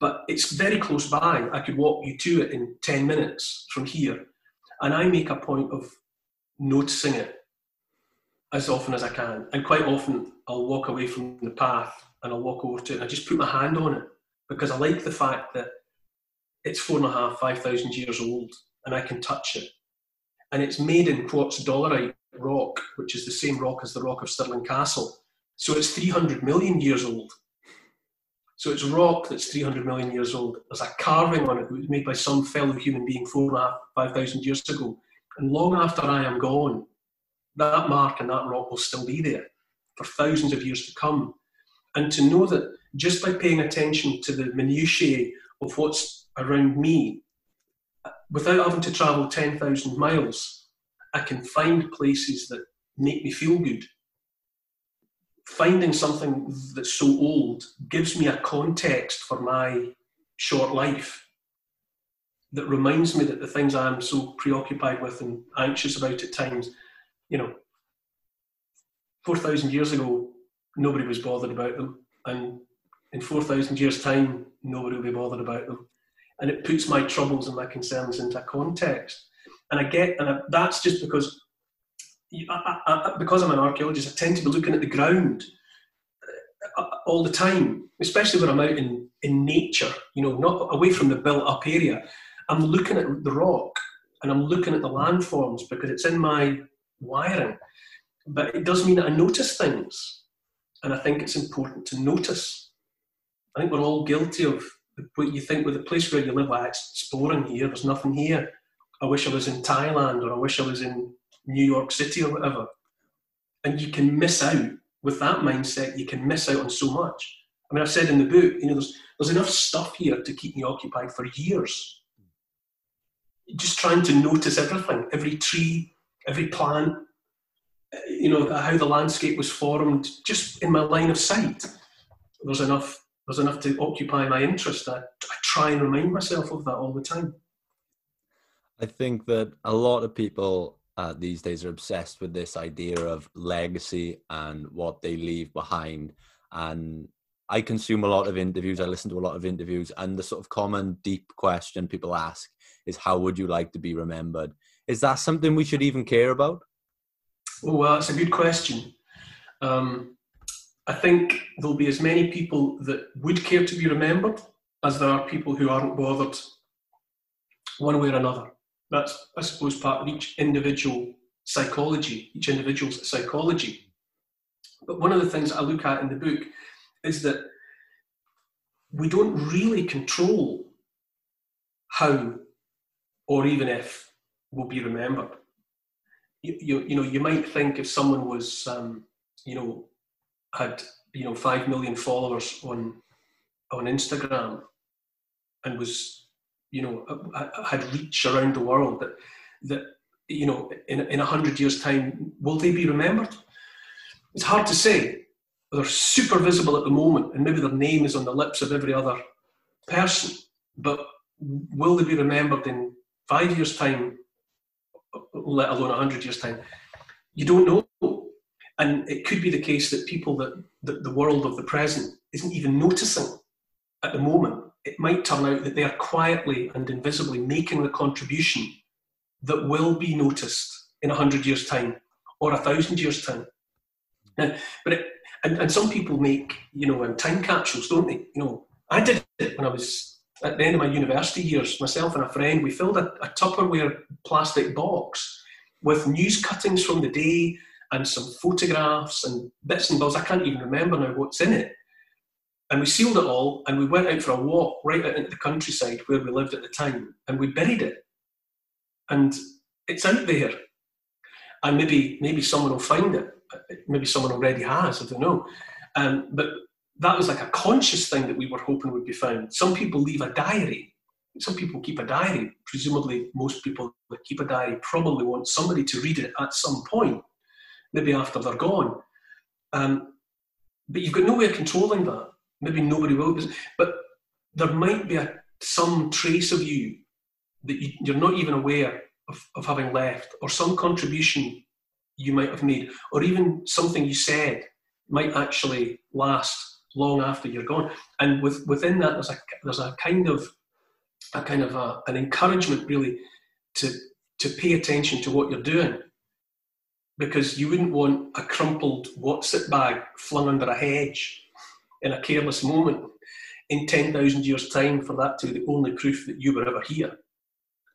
but it's very close by. I could walk you to it in 10 minutes from here. And I make a point of noticing it as often as I can. And quite often I'll walk away from the path and I'll walk over to it and I just put my hand on it because I like the fact that it's four and a half, five thousand years old and I can touch it. And it's made in quartz dolerite rock, which is the same rock as the rock of Stirling Castle. So it's 300 million years old. So it's rock that's 300 million years old. There's a carving on it that was made by some fellow human being 5,000 years ago. And long after I am gone, that mark and that rock will still be there for thousands of years to come. And to know that just by paying attention to the minutiae of what's around me, without having to travel 10,000 miles, I can find places that make me feel good finding something that's so old gives me a context for my short life that reminds me that the things I'm so preoccupied with and anxious about at times, you know, 4,000 years ago, nobody was bothered about them. And in 4,000 years' time, nobody will be bothered about them. And it puts my troubles and my concerns into context. And I get, and I, that's just because I, I, because I'm an archaeologist, I tend to be looking at the ground uh, all the time, especially when I'm out in, in nature, you know, not away from the built up area. I'm looking at the rock and I'm looking at the landforms because it's in my wiring. But it does mean that I notice things. And I think it's important to notice. I think we're all guilty of what you think with the place where you live, well, it's boring here, there's nothing here. I wish I was in Thailand or I wish I was in New York City or whatever. And you can miss out with that mindset, you can miss out on so much. I mean, I've said in the book, you know, there's, there's enough stuff here to keep me occupied for years. Just trying to notice everything, every tree, every plant, you know, how the landscape was formed, just in my line of sight. There's enough, there's enough to occupy my interest. I, I try and remind myself of that all the time. I think that a lot of people uh, these days are obsessed with this idea of legacy and what they leave behind. And I consume a lot of interviews, I listen to a lot of interviews, and the sort of common deep question people ask is, How would you like to be remembered? Is that something we should even care about? Oh, well, that's a good question. Um, I think there'll be as many people that would care to be remembered as there are people who aren't bothered one way or another that's, I suppose, part of each individual psychology, each individual's psychology. But one of the things I look at in the book is that we don't really control how or even if we'll be remembered. You, you, you know, you might think if someone was, um, you know, had you know five million followers on on Instagram and was you know uh, uh, had reach around the world that that you know in in a hundred years time will they be remembered? It's hard to say. They're super visible at the moment, and maybe their name is on the lips of every other person. But will they be remembered in five years' time, let alone a hundred years' time? You don't know. And it could be the case that people that, that the world of the present isn't even noticing at the moment. It might turn out that they are quietly and invisibly making the contribution that will be noticed in a hundred years' time or a thousand years' time. But it, and, and some people make you know time capsules, don't they? You know, I did it when I was at the end of my university years. Myself and a friend, we filled a, a Tupperware plastic box with news cuttings from the day and some photographs and bits and bobs. I can't even remember now what's in it. And we sealed it all and we went out for a walk right out into the countryside where we lived at the time and we buried it. And it's out there. And maybe maybe someone will find it. Maybe someone already has, I don't know. Um, but that was like a conscious thing that we were hoping would be found. Some people leave a diary. Some people keep a diary. Presumably, most people that keep a diary probably want somebody to read it at some point maybe after they're gone. Um, but you've got no way of controlling that. Maybe nobody will. But there might be a, some trace of you that you, are not even aware of, of having left, or some contribution you might have made, or even something you said might actually last long after you're gone. And with, within that, there's a there's a kind of a kind of a, an encouragement really to to pay attention to what you're doing because you wouldn't want a crumpled What's-it bag flung under a hedge in a careless moment in 10,000 years' time for that to be the only proof that you were ever here.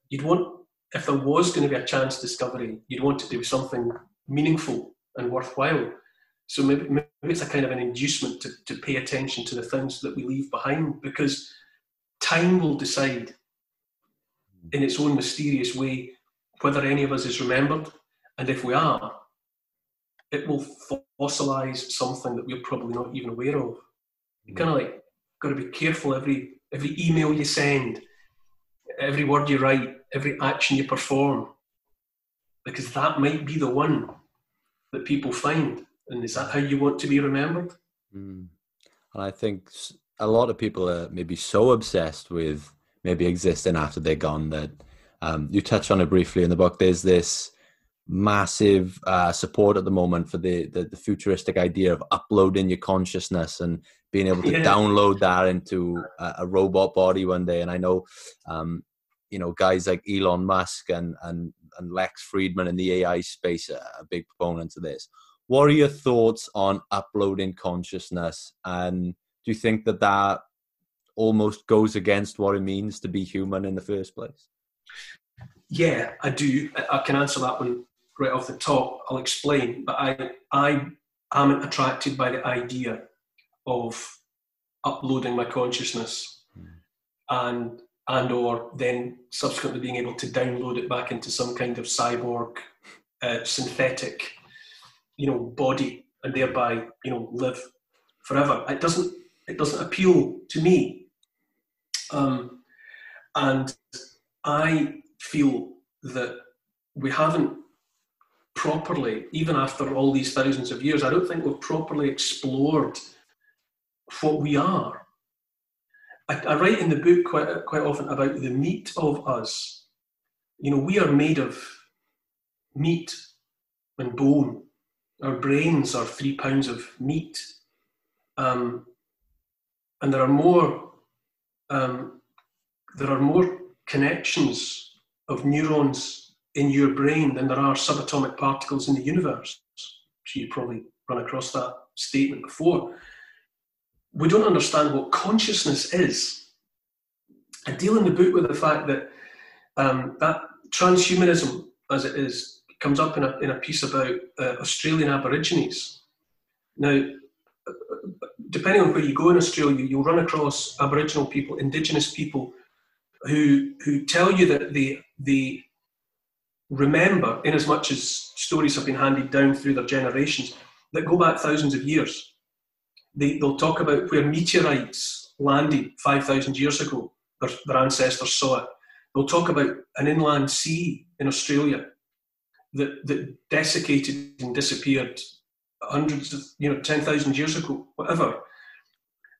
You'd want, if there was going to be a chance discovery, you'd want to do something meaningful and worthwhile. So maybe, maybe it's a kind of an inducement to, to pay attention to the things that we leave behind because time will decide in its own mysterious way whether any of us is remembered and if we are, it will fossilize something that we're probably not even aware of. You kind of like got to be careful every every email you send, every word you write, every action you perform, because that might be the one that people find. And is that how you want to be remembered? Mm. And I think a lot of people are maybe so obsessed with maybe existing after they're gone that um, you touch on it briefly in the book. There's this massive uh, support at the moment for the, the, the futuristic idea of uploading your consciousness and being able to yeah. download that into a, a, robot body one day. And I know, um, you know, guys like Elon Musk and and and Lex Fridman in the AI space are a big proponents of this. What are your thoughts on uploading consciousness? And do you think that that almost goes against what it means to be human in the first place? Yeah, I do. I can answer that one right off the top. I'll explain, but I I am attracted by the idea of uploading my consciousness mm. and and or then subsequently being able to download it back into some kind of cyborg uh, synthetic you know body and thereby you know live forever it doesn't it doesn't appeal to me um, and i feel that we haven't properly, even after all these thousands of years, I don't think we've properly explored what we are. I, I, write in the book quite, quite often about the meat of us. You know, we are made of meat and bone. Our brains are three pounds of meat. Um, and there are more um, there are more connections of neurons in your brain than there are subatomic particles in the universe. So you probably run across that statement before. We don't understand what consciousness is. I deal in the book with the fact that um, that transhumanism, as it is, comes up in a, in a piece about uh, Australian Aborigines. Now, depending on where you go in Australia, you'll run across Aboriginal people, Indigenous people who who tell you that they they remember, in as much as stories have been handed down through their generations, that go back thousands of years. They, they'll talk about where meteorites landed 5,000 years ago, their, their ancestors saw it. They'll talk about an inland sea in Australia that, that desiccated and disappeared hundreds of, you know, 10,000 years ago, whatever.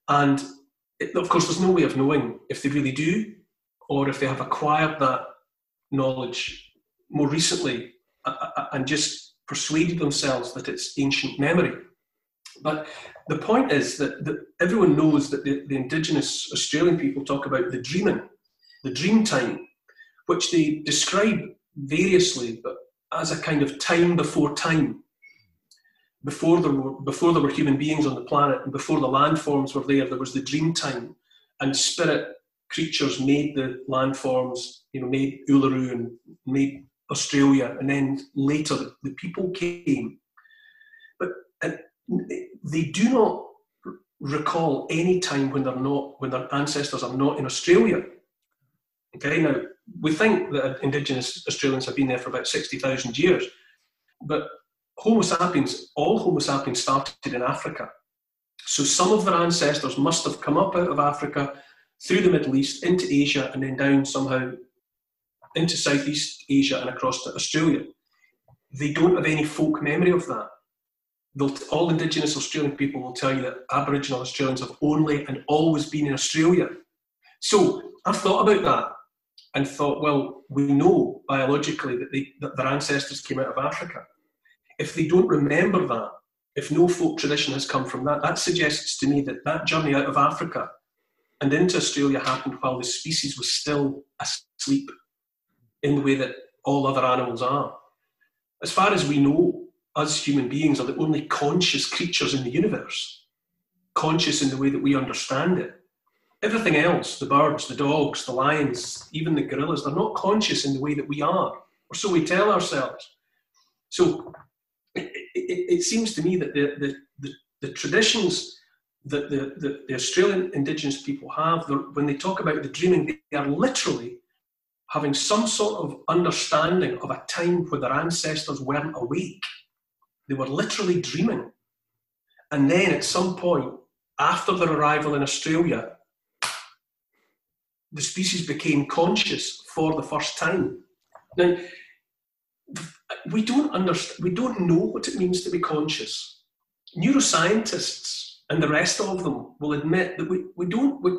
And it, of course, there's no way of knowing if they really do or if they have acquired that knowledge more recently uh, uh, uh, and just persuaded themselves that it's ancient memory. But the point is that, that everyone knows that the, the indigenous Australian people talk about the dreaming, the dream time, which they describe variously, but as a kind of time before time. Before there, were, before there were human beings on the planet and before the landforms were there, there was the dream time. And spirit creatures made the landforms, you know, made Uluru and made Australia, and then later the people came. They do not recall any time when they're not, when their ancestors are not in Australia. Okay, now we think that Indigenous Australians have been there for about 60,000 years, but Homo sapiens, all Homo sapiens started in Africa. So some of their ancestors must have come up out of Africa through the Middle East into Asia and then down somehow into Southeast Asia and across to Australia. They don't have any folk memory of that. All Indigenous Australian people will tell you that Aboriginal Australians have only and always been in Australia. So I've thought about that and thought, well, we know biologically that, they, that their ancestors came out of Africa. If they don't remember that, if no folk tradition has come from that, that suggests to me that that journey out of Africa and into Australia happened while the species was still asleep in the way that all other animals are. As far as we know, us human beings are the only conscious creatures in the universe, conscious in the way that we understand it. Everything else, the birds, the dogs, the lions, even the gorillas, they're not conscious in the way that we are, or so we tell ourselves. So it, it, it seems to me that the, the, the, the traditions that the, the, the, Australian Indigenous people have, when they talk about the dreaming, they are literally having some sort of understanding of a time when their ancestors weren't awake. They were literally dreaming. And then at some point, after their arrival in Australia, the species became conscious for the first time. Now, we don't understand, we don't know what it means to be conscious. Neuroscientists and the rest of them will admit that we, we don't, we,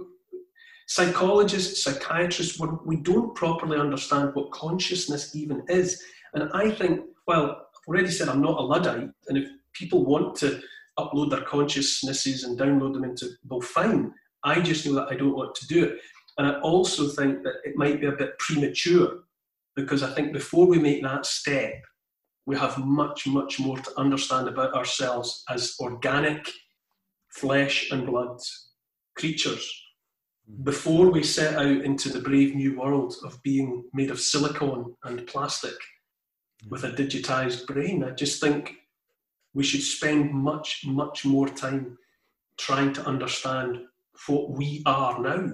Psychologists, psychiatrists, we don't properly understand what consciousness even is. And I think, well, already said I'm not a Luddite, and if people want to upload their consciousnesses and download them into, well, fine. I just know that I don't want to do it. And I also think that it might be a bit premature because I think before we make that step, we have much, much more to understand about ourselves as organic flesh and blood creatures hmm. before we set out into the brave new world of being made of silicon and plastic with a digitized brain, I just think we should spend much, much more time trying to understand what we are now.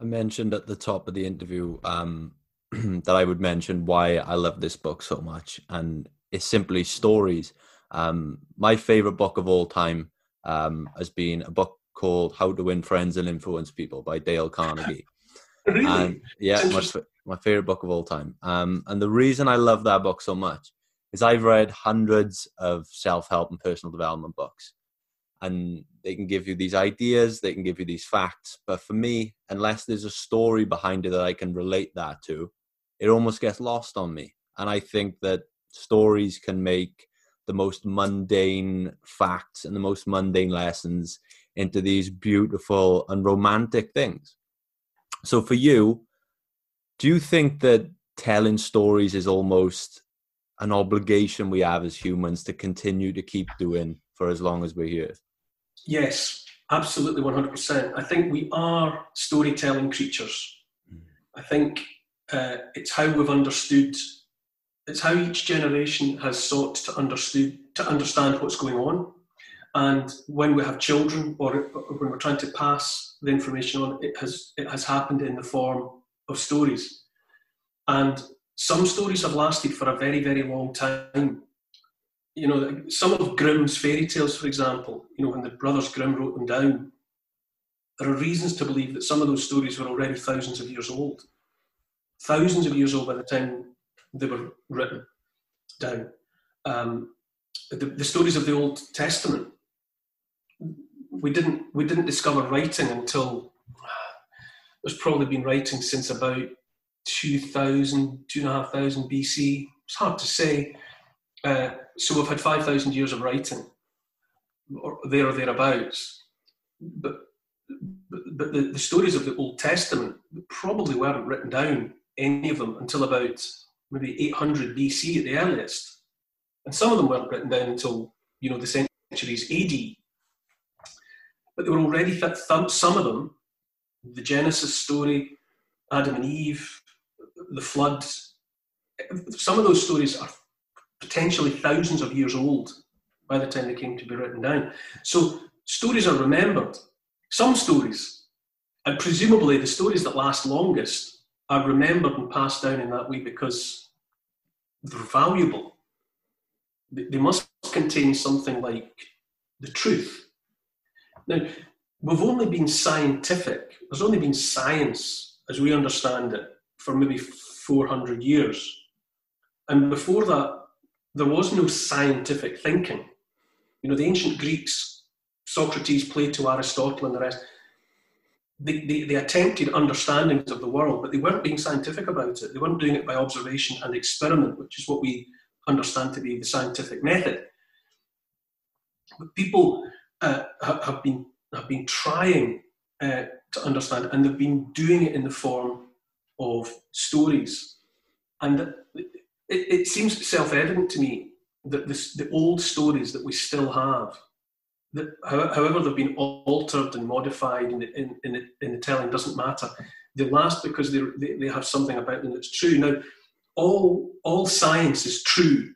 I mentioned at the top of the interview um, that I would mention why I love this book so much, and it's simply stories. Um, my favorite book of all time um, has been a book called How to Win Friends and Influence People by Dale Carnegie. really? And yeah, my, my favorite book of all time. Um, and the reason I love that book so much is I've read hundreds of self help and personal development books. And they can give you these ideas, they can give you these facts. But for me, unless there's a story behind it that I can relate that to, it almost gets lost on me. And I think that stories can make the most mundane facts and the most mundane lessons into these beautiful and romantic things. So for you, do you think that telling stories is almost an obligation we have as humans to continue to keep doing for as long as we're here? Yes, absolutely 100%. I think we are storytelling creatures. Mm. I think uh, it's how we've understood, it's how each generation has sought to understood to understand what's going on. And when we have children or when we're trying to pass the information on, it has it has happened in the form of stories, and some stories have lasted for a very very long time. You know, some of Grimm's fairy tales, for example, you know, when the brothers Grimm wrote them down, there are reasons to believe that some of those stories were already thousands of years old, thousands of years old by the time they were written down. Um, the, the stories of the Old Testament we didn't we didn't discover writing until there's probably been writing since about 2000 2500 bc it's hard to say. Uh, so we've had 5000 years of writing or there or thereabouts. But but, the, the stories of the old testament probably weren't written down any of them until about maybe 800 bc at the earliest. And some of them weren't written down until you know the centuries ad but they were already fit. Some of them, the Genesis story, Adam and Eve, the flood, some of those stories are potentially thousands of years old by the time they came to be written down. So stories are remembered. Some stories, and presumably the stories that last longest, are remembered and passed down in that way because they're valuable. They must contain something like the truth now, we've only been scientific, there's only been science as we understand it for maybe 400 years. And before that, there was no scientific thinking. You know, the ancient Greeks, Socrates, Plato, Aristotle, and the rest, they, they, they, attempted understandings of the world, but they weren't being scientific about it. They weren't doing it by observation and experiment, which is what we understand to be the scientific method. But people uh, have been have been trying uh, to understand, and they've been doing it in the form of stories. And it, it seems self-evident to me that this, the old stories that we still have, that however they've been altered and modified in the, in, in the, in the telling, doesn't matter. They last because they, they, they have something about them that's true. Now, all all science is true.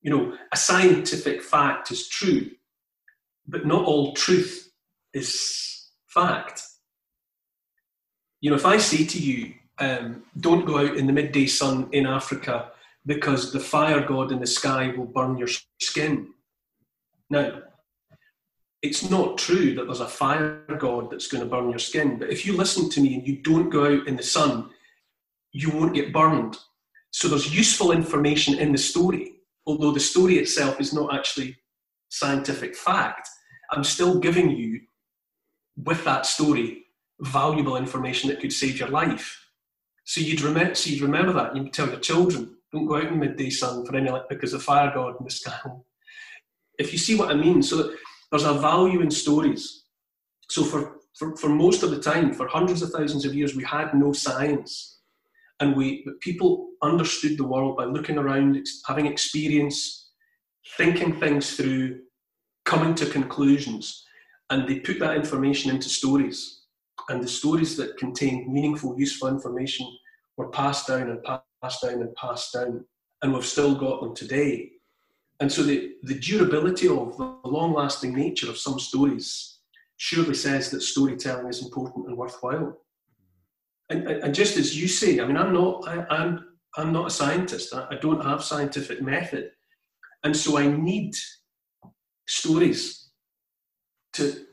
You know, a scientific fact is true but not all truth is fact. You know, if I say to you, um, don't go out in the midday sun in Africa because the fire god in the sky will burn your skin. Now, it's not true that there's a fire god that's going to burn your skin, but if you listen to me and you don't go out in the sun, you won't get burned. So there's useful information in the story, although the story itself is not actually scientific fact. I'm still giving you, with that story, valuable information that could save your life. So you'd remember, so you'd remember that. You'd tell your children, don't go out in midday sun for any like because the fire god in the sky. If you see what I mean, so there's a value in stories. So for, for, for most of the time, for hundreds of thousands of years, we had no science. And we people understood the world by looking around, having experience, thinking things through, coming to conclusions, and they put that information into stories. And the stories that contained meaningful, useful information were passed down and passed down and passed down, and we've still got them today. And so the, the durability of the long lasting nature of some stories surely says that storytelling is important and worthwhile. And, and just as you say, I mean, I'm not, I, I'm, I'm not a scientist. I, I don't have scientific method. And so I need stories to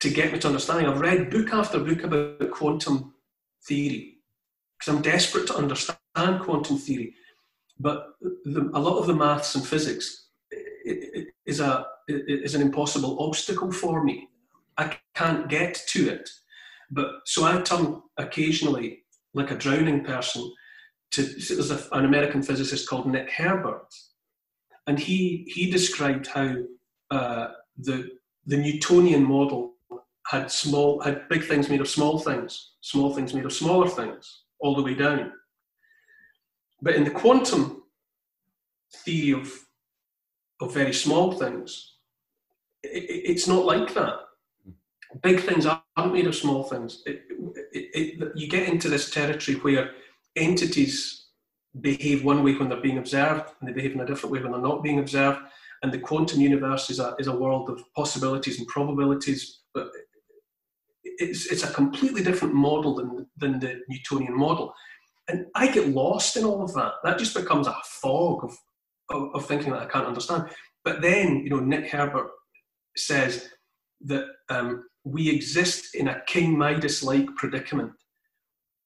to get me to understanding. I've read book after book about quantum theory because I'm desperate to understand quantum theory, but the, a lot of the maths and physics is a is an impossible obstacle for me. I can't get to it, but so I turn occasionally, like a drowning person, to there's a, an American physicist called Nick Herbert, and he he described how uh, the the Newtonian model had small had big things made of small things, small things made of smaller things, all the way down. But in the quantum theory of of very small things, it, it, it's not like that. Big things aren't made of small things. It, you get into this territory where entities behave one way when they're being observed and they behave in a different way when they're not being observed. And the quantum universe is a, is a world of possibilities and probabilities, but it's, it's a completely different model than, than the Newtonian model. And I get lost in all of that. That just becomes a fog of, of, of thinking that I can't understand. But then, you know, Nick Herbert says that um, we exist in a King Midas like predicament,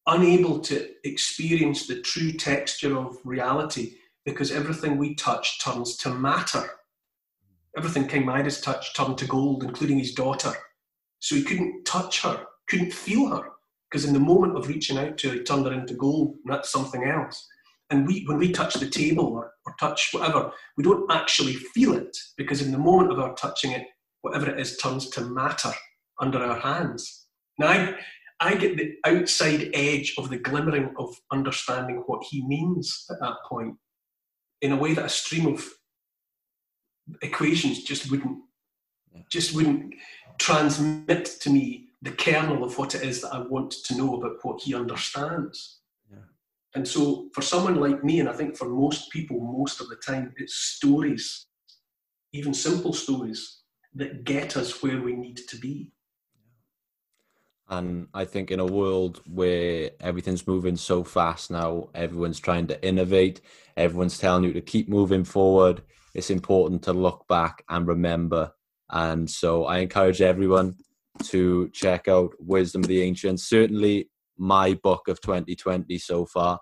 unable to experience the true texture of reality because everything we touch turns to matter. Everything King Midas touched turned to gold, including his daughter. So he couldn't touch her, couldn't feel her, because in the moment of reaching out to her, he turned her into gold, and that's something else. And we, when we touch the table or, or touch whatever, we don't actually feel it, because in the moment of our touching it, whatever it is turns to matter under our hands. Now, I, I get the outside edge of the glimmering of understanding what he means at that point in a way that a stream of equations just wouldn't just wouldn't transmit to me the kernel of what it is that I want to know about what he understands. Yeah. And so, for someone like me, and I think for most people, most of the time, it's stories, even simple stories, that get us where we need to be. And I think in a world where everything's moving so fast now, everyone's trying to innovate, everyone's telling you to keep moving forward. It's important to look back and remember. And so I encourage everyone to check out Wisdom of the Ancients. Certainly my book of 2020 so far.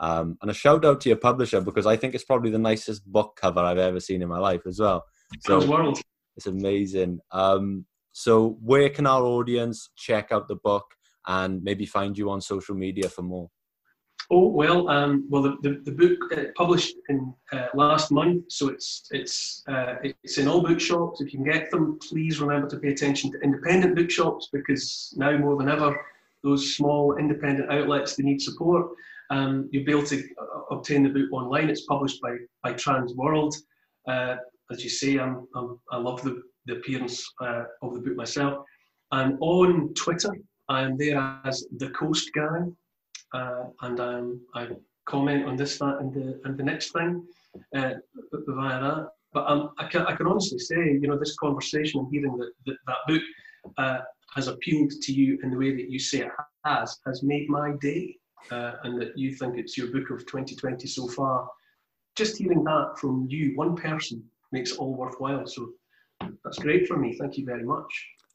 Um, and a shout out to your publisher because I think it's probably the nicest book cover I've ever seen in my life as well. So world. it's amazing. Um, so, where can our audience check out the book and maybe find you on social media for more? Oh well, um, well the, the, the book uh, published in uh, last month, so it's it's uh, it's in all bookshops. If you can get them, please remember to pay attention to independent bookshops because now more than ever, those small independent outlets they need support. Um, you'll be able to uh, obtain the book online. It's published by by Transworld. Uh, as you say, I'm, I'm, i love the the appearance uh, of the book myself. I'm on Twitter. I'm there as the Coast Guy, uh, and um, I comment on this, that, and the and the next thing uh, via that. But um, I can I can honestly say, you know, this conversation and hearing that that, that book uh, has appealed to you in the way that you say it has has made my day, uh, and that you think it's your book of 2020 so far. Just hearing that from you, one person, makes it all worthwhile. So that's great for me. Thank you very much.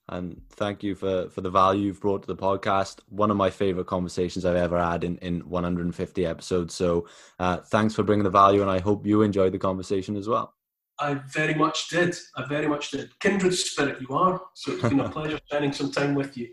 And thank you for, for the value you've brought to the podcast. One of my favorite conversations I've ever had in, in 150 episodes. So uh, thanks for bringing the value, and I hope you enjoyed the conversation as well. I very much did. I very much did. Kindred spirit, you are. So it's been a pleasure spending some time with you.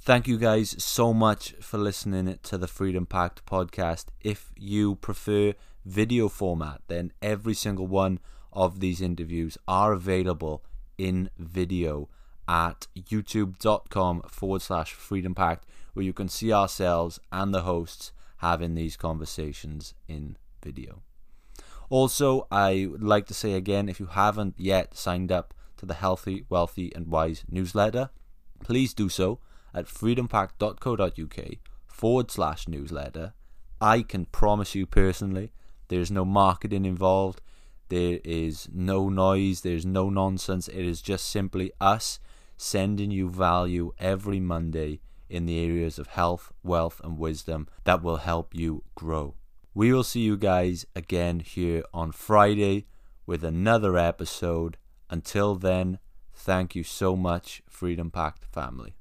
Thank you guys so much for listening to the Freedom Pact podcast. If you prefer video format, then every single one of these interviews are available in video at youtube.com forward slash freedom pact, where you can see ourselves and the hosts having these conversations in video. Also, I would like to say again if you haven't yet signed up to the Healthy, Wealthy, and Wise newsletter, please do so at freedompact.co.uk forward slash newsletter. I can promise you personally there's no marketing involved. There is no noise. There's no nonsense. It is just simply us sending you value every Monday in the areas of health, wealth, and wisdom that will help you grow. We will see you guys again here on Friday with another episode. Until then, thank you so much, Freedom Pact family.